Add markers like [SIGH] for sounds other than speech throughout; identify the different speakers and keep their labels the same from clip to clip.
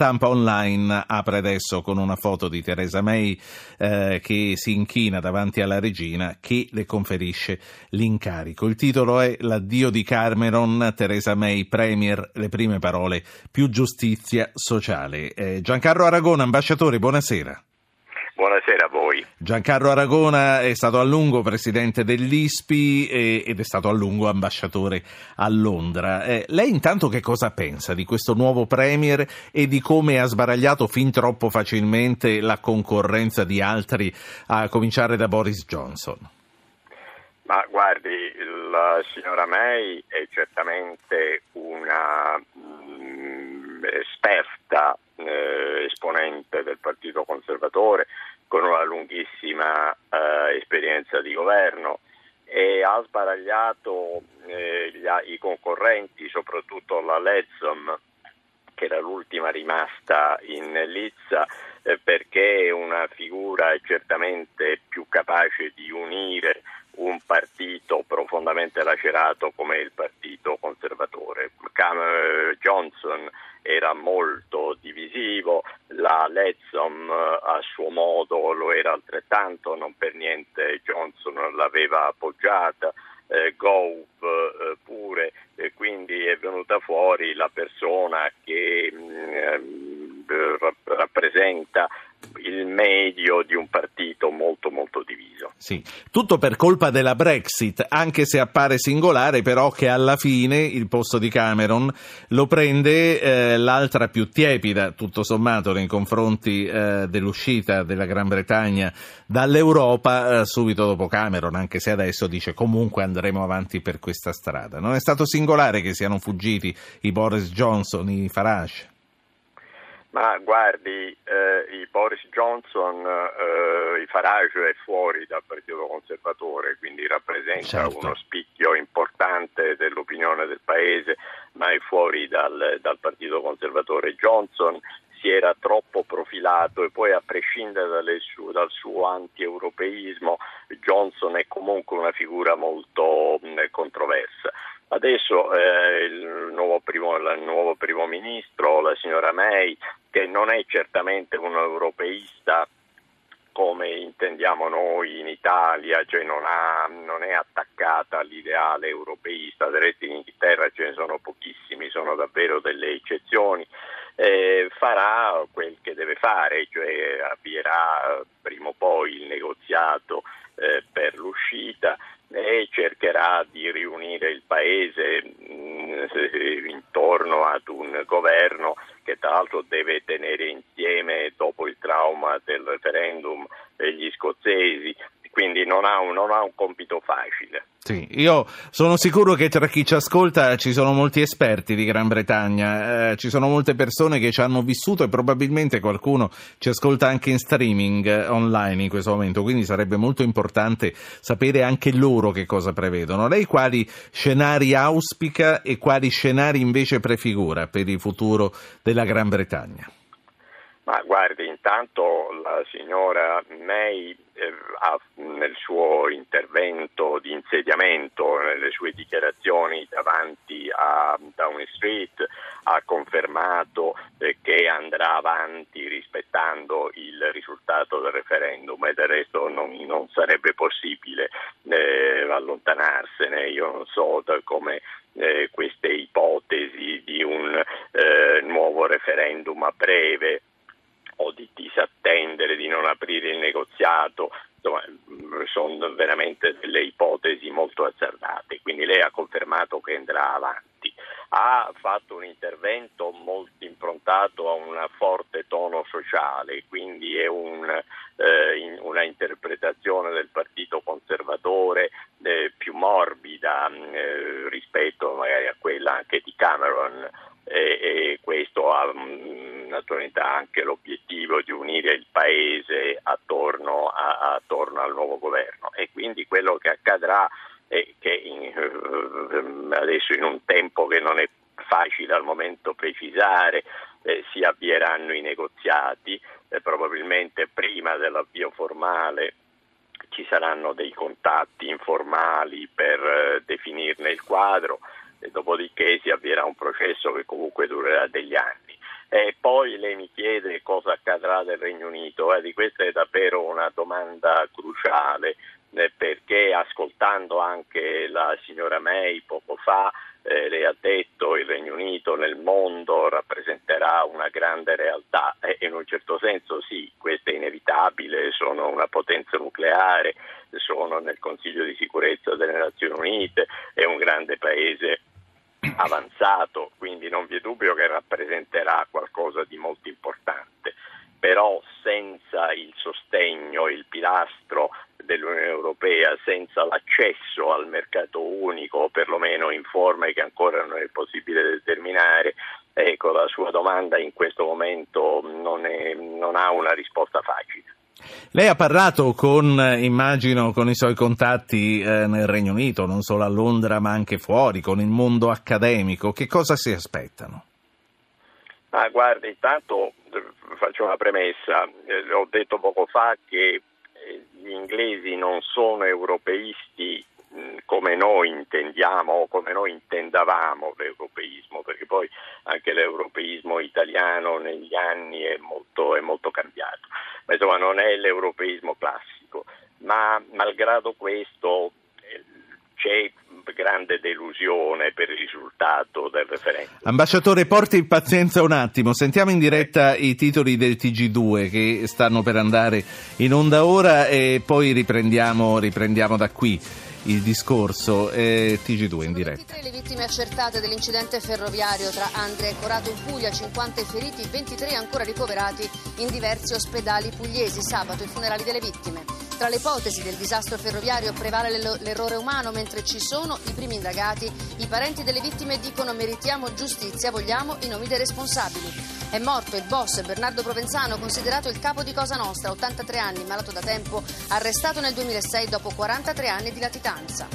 Speaker 1: Stampa Online apre adesso con una foto di Theresa May eh, che si inchina davanti alla regina che le conferisce l'incarico. Il titolo è L'addio di Cameron, Theresa May, Premier, le prime parole, più giustizia sociale. Eh, Giancarlo Aragona, ambasciatore, buonasera.
Speaker 2: Buonasera.
Speaker 1: Giancarlo Aragona è stato a lungo presidente dell'ISPI ed è stato a lungo ambasciatore a Londra. Eh, lei intanto che cosa pensa di questo nuovo Premier e di come ha sbaragliato fin troppo facilmente la concorrenza di altri, a cominciare da Boris Johnson?
Speaker 2: Ma guardi, la signora May è certamente una mm, esperta eh, esponente del Partito Conservatore con una lunghissima eh, esperienza di governo e ha sbaragliato eh, gli, i concorrenti, soprattutto la Lezom, che era l'ultima rimasta in Lizza, eh, perché è una figura certamente più capace di unire un partito profondamente lacerato come il Partito Conservatore. Johnson era molto divisivo, la Lezzom eh, a suo modo lo era altrettanto, non per niente Johnson l'aveva appoggiata, eh, Gove eh, pure, eh, quindi è venuta fuori la persona che mh, mm, eh, rappresenta il medio di un partito molto molto.
Speaker 1: Sì, tutto per colpa della Brexit, anche se appare singolare però che alla fine il posto di Cameron lo prende eh, l'altra più tiepida, tutto sommato, nei confronti eh, dell'uscita della Gran Bretagna dall'Europa eh, subito dopo Cameron, anche se adesso dice comunque andremo avanti per questa strada. Non è stato singolare che siano fuggiti i Boris Johnson, i Farage?
Speaker 2: Ma guardi, eh, Boris Johnson, eh, Farage è fuori dal Partito Conservatore, quindi rappresenta certo. uno spicchio importante dell'opinione del Paese, ma è fuori dal, dal Partito Conservatore. Johnson si era troppo profilato e poi a prescindere su, dal suo anti-europeismo Johnson è comunque una figura molto mh, controversa. Adesso eh, il, nuovo primo, il, nuovo primo, ministro, la signora May, che non è certamente un europeista come intendiamo noi in Italia, cioè non, ha, non è attaccata all'ideale europeista, del resto in Inghilterra ce ne sono pochissimi, sono davvero delle eccezioni, eh, farà quel che deve fare, cioè avvierà prima o poi il negoziato eh, per l'uscita e cercherà di riunire il Paese mm, intorno ad un governo che tra l'altro deve tenere insieme dopo il trauma del referendum gli scozzesi, quindi non ha un, non ha un compito facile.
Speaker 1: Sì, io sono sicuro che tra chi ci ascolta ci sono molti esperti di Gran Bretagna, eh, ci sono molte persone che ci hanno vissuto e probabilmente qualcuno ci ascolta anche in streaming eh, online in questo momento, quindi sarebbe molto importante sapere anche loro che cosa prevedono. Lei quali scenari auspica e quali scenari invece prefigura per il futuro della Gran Bretagna?
Speaker 2: Ma guardi, intanto la signora May eh, ha, nel suo intervento di insediamento, nelle sue dichiarazioni davanti a Downing Street, ha confermato eh, che andrà avanti rispettando il risultato del referendum e del resto non, non sarebbe possibile eh, allontanarsene. Io non so come eh, queste ipotesi di un eh, nuovo referendum a breve o di disattendere, di non aprire il negoziato, insomma, mm, sono veramente delle ipotesi molto azzardate, quindi lei ha confermato che andrà avanti. Ha fatto un intervento molto improntato a un forte tono sociale, quindi è un, eh, in, una interpretazione del partito conservatore eh, più morbida mm, eh, rispetto magari a quella anche di Cameron e, e questo naturalmente anche l'obiettivo di unire il Paese attorno, a, attorno al nuovo governo e quindi quello che accadrà è che in, eh, adesso in un tempo che non è facile al momento precisare eh, si avvieranno i negoziati, eh, probabilmente prima dell'avvio formale ci saranno dei contatti informali per eh, definirne il quadro e dopodiché si avvierà un processo che comunque durerà degli anni. E poi lei mi chiede cosa accadrà del Regno Unito, eh, di questa è davvero una domanda cruciale eh, perché ascoltando anche la signora May poco fa eh, lei ha detto il Regno Unito nel mondo rappresenterà una grande realtà. E in un certo senso sì, questo è inevitabile, sono una potenza nucleare, sono nel Consiglio di sicurezza delle Nazioni Unite, è un grande paese avanzato, quindi non vi è dubbio che rappresenterà qualcosa di molto importante, però senza il sostegno, il pilastro dell'Unione Europea senza l'accesso al mercato unico, perlomeno in forme che ancora non è possibile determinare, ecco, la sua domanda in questo momento non, è, non ha una risposta facile.
Speaker 1: Lei ha parlato con, immagino, con i suoi contatti eh, nel Regno Unito, non solo a Londra ma anche fuori, con il mondo accademico. Che cosa si aspettano?
Speaker 2: Ah, guarda, intanto eh, faccio una premessa. Eh, ho detto poco fa che gli inglesi non sono europeisti come noi intendiamo o come noi intendavamo l'europeismo, perché poi anche l'europeismo italiano negli anni è molto, è molto cambiato, ma insomma non è l'europeismo classico, ma malgrado questo c'è grande delusione per il risultato del referendum.
Speaker 1: Ambasciatore, porti pazienza un attimo, sentiamo in diretta i titoli del TG2 che stanno per andare in onda ora e poi riprendiamo, riprendiamo da qui il discorso. Eh, TG2 in diretta.
Speaker 3: 23 le vittime accertate dell'incidente ferroviario tra Andria e Corato in Puglia, 50 i feriti, 23 ancora ricoverati in diversi ospedali pugliesi. Sabato i funerali delle vittime. Tra le ipotesi del disastro ferroviario prevale l'errore umano, mentre ci sono i primi indagati. I parenti delle vittime dicono meritiamo giustizia, vogliamo i nomi dei responsabili. È morto il boss Bernardo Provenzano, considerato il capo di Cosa Nostra, 83 anni, malato da tempo, arrestato nel 2006 dopo 43 anni di latitanza.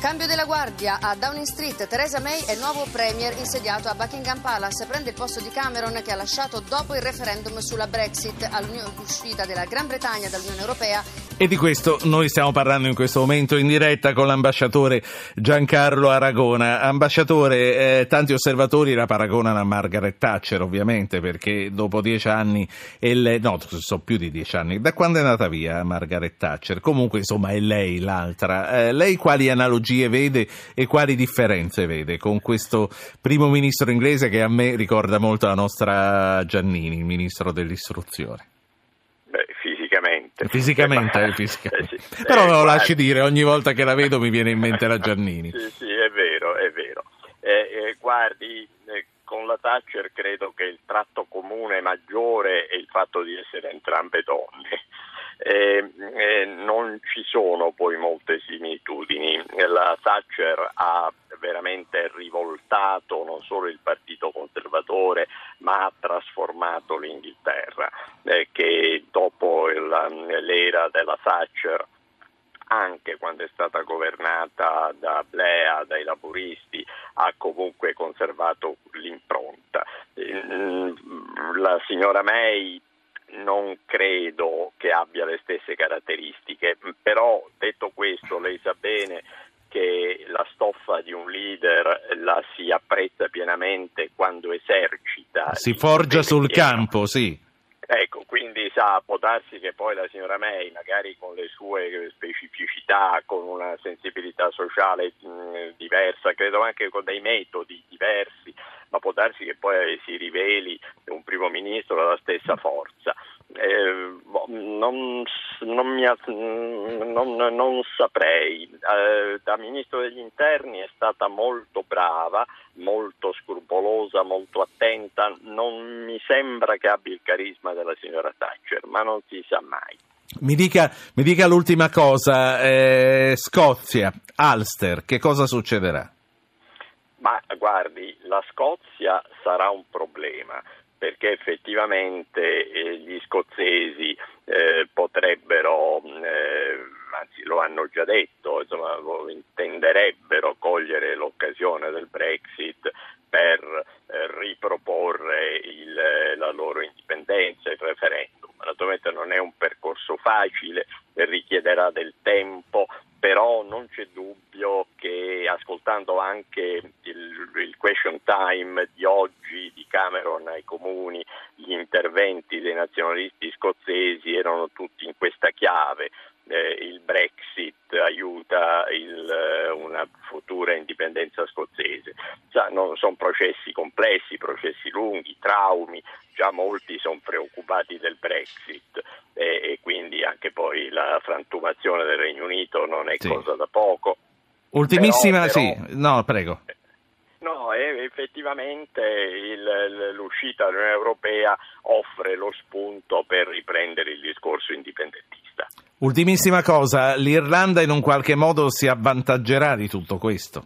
Speaker 3: Cambio della guardia a Downing Street. Theresa May è nuovo premier insediato a Buckingham Palace. Prende il posto di Cameron che ha lasciato dopo il referendum sulla Brexit all'uscita della Gran Bretagna dall'Unione Europea
Speaker 1: e di questo noi stiamo parlando in questo momento in diretta con l'ambasciatore Giancarlo Aragona. Ambasciatore, eh, tanti osservatori la paragonano a Margaret Thatcher, ovviamente, perché dopo dieci anni, lei, no, so più di dieci anni, da quando è andata via Margaret Thatcher? Comunque, insomma, è lei l'altra. Eh, lei quali analogie vede e quali differenze vede con questo primo ministro inglese che a me ricorda molto la nostra Giannini, il ministro dell'istruzione?
Speaker 2: Fisicamente. [LAUGHS]
Speaker 1: Fisicamente, eh, fisicamente. Eh, sì. Però me lo lasci dire, ogni volta che la vedo mi viene in mente la Giannini.
Speaker 2: sì, sì, è vero, è vero. Eh, eh guardi, eh, con la Thatcher credo che il tratto comune maggiore è il fatto di essere entrambe donne. Eh, eh, non ci sono poi molte similitudini. La Thatcher ha veramente rivoltato non solo il partito conservatore, ma ha trasformato l'Inghilterra, eh, che dopo il, l'era della Thatcher anche quando è stata governata da Blair, dai laburisti, ha comunque conservato l'impronta. La signora May non credo che abbia le stesse caratteristiche, però detto questo lei sa bene che la stoffa di un leader la si apprezza pienamente quando esercita.
Speaker 1: Si forgia sul campo, sì.
Speaker 2: Ecco, quindi sa, può darsi che poi la signora May, magari con le sue specificità, con una sensibilità sociale mh, diversa, credo anche con dei metodi diversi, ma può darsi che poi si riveli un primo ministro dalla stessa forza. Eh, non, non, mi, non, non, saprei. Eh, da ministro degli interni è stata molto brava, molto scrupolosa, molto attenta. Non mi sembra che abbia il carisma della signora Thatcher, ma non si sa mai.
Speaker 1: Mi dica, mi dica l'ultima cosa, eh, Scozia, Ulster, che cosa succederà?
Speaker 2: Ma guardi, la Scozia sarà un problema perché effettivamente eh, gli scozzesi eh, potrebbero, eh, anzi lo hanno già detto, insomma, intenderebbero cogliere l'occasione del Brexit per eh, riproporre il, la loro indipendenza, il referendum. Naturalmente non è un percorso facile, richiederà del tempo, però non c'è dubbio che ascoltando anche il, il question time di oggi di Camera elezioni gli interventi dei nazionalisti scozzesi erano tutti in questa chiave. Eh, il Brexit aiuta il, eh, una futura indipendenza scozzese. sono processi complessi, processi lunghi, traumi, già molti sono preoccupati del Brexit e, e quindi anche poi la frantumazione del Regno Unito non è sì. cosa da poco.
Speaker 1: Ultimissima, però, sì, no, prego.
Speaker 2: No, effettivamente il, l'uscita dall'Unione Europea offre lo spunto per riprendere il discorso indipendentista.
Speaker 1: Ultimissima cosa, l'Irlanda in un qualche modo si avvantaggerà di tutto questo?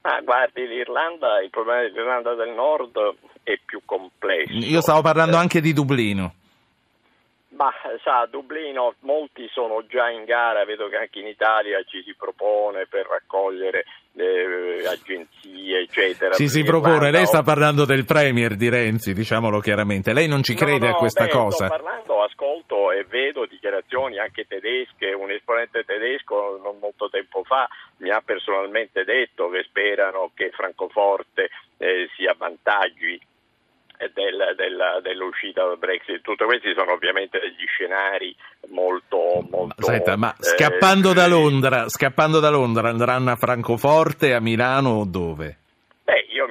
Speaker 2: Ah, guardi, l'Irlanda, il problema dell'Irlanda del Nord è più complesso.
Speaker 1: Io stavo parlando anche di Dublino.
Speaker 2: Ma sa, a Dublino molti sono già in gara, vedo che anche in Italia ci si propone per raccogliere eh, agenzie, eccetera.
Speaker 1: Ci si propone, lei sta parlando del Premier di Renzi, diciamolo chiaramente, lei non ci crede
Speaker 2: no, no,
Speaker 1: a questa
Speaker 2: beh,
Speaker 1: cosa?
Speaker 2: Sto parlando, vedo dichiarazioni anche tedesche, un esponente tedesco non molto tempo fa mi ha personalmente detto che sperano che Francoforte eh, si avvantaggi del, del, dell'uscita del Brexit. Tutti questi sono ovviamente degli scenari molto... molto
Speaker 1: Senta, ma eh, scappando, eh, da Londra, scappando da Londra andranno a Francoforte, a Milano o dove?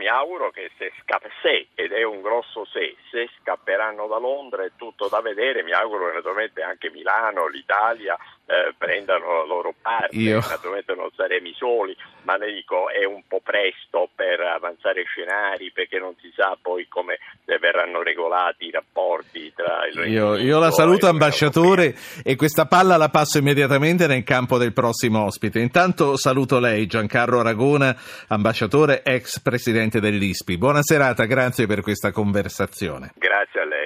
Speaker 2: Auguro che se, sca- se, ed è un grosso se, se scapperanno da Londra è tutto da vedere, mi auguro che naturalmente anche Milano, l'Italia eh, prendano la loro parte, Io... naturalmente non saremo i soli, ma le dico è un po' presto per avanzare scenari perché non si sa poi come verranno regolati i rapporti tra il
Speaker 1: Regno Io, io la saluto ambasciatore e questa palla la passo immediatamente nel campo del prossimo ospite. Intanto saluto lei Giancarlo Aragona, ambasciatore ex presidente dell'ISPI. Buona serata, grazie per questa conversazione.
Speaker 2: Grazie a lei.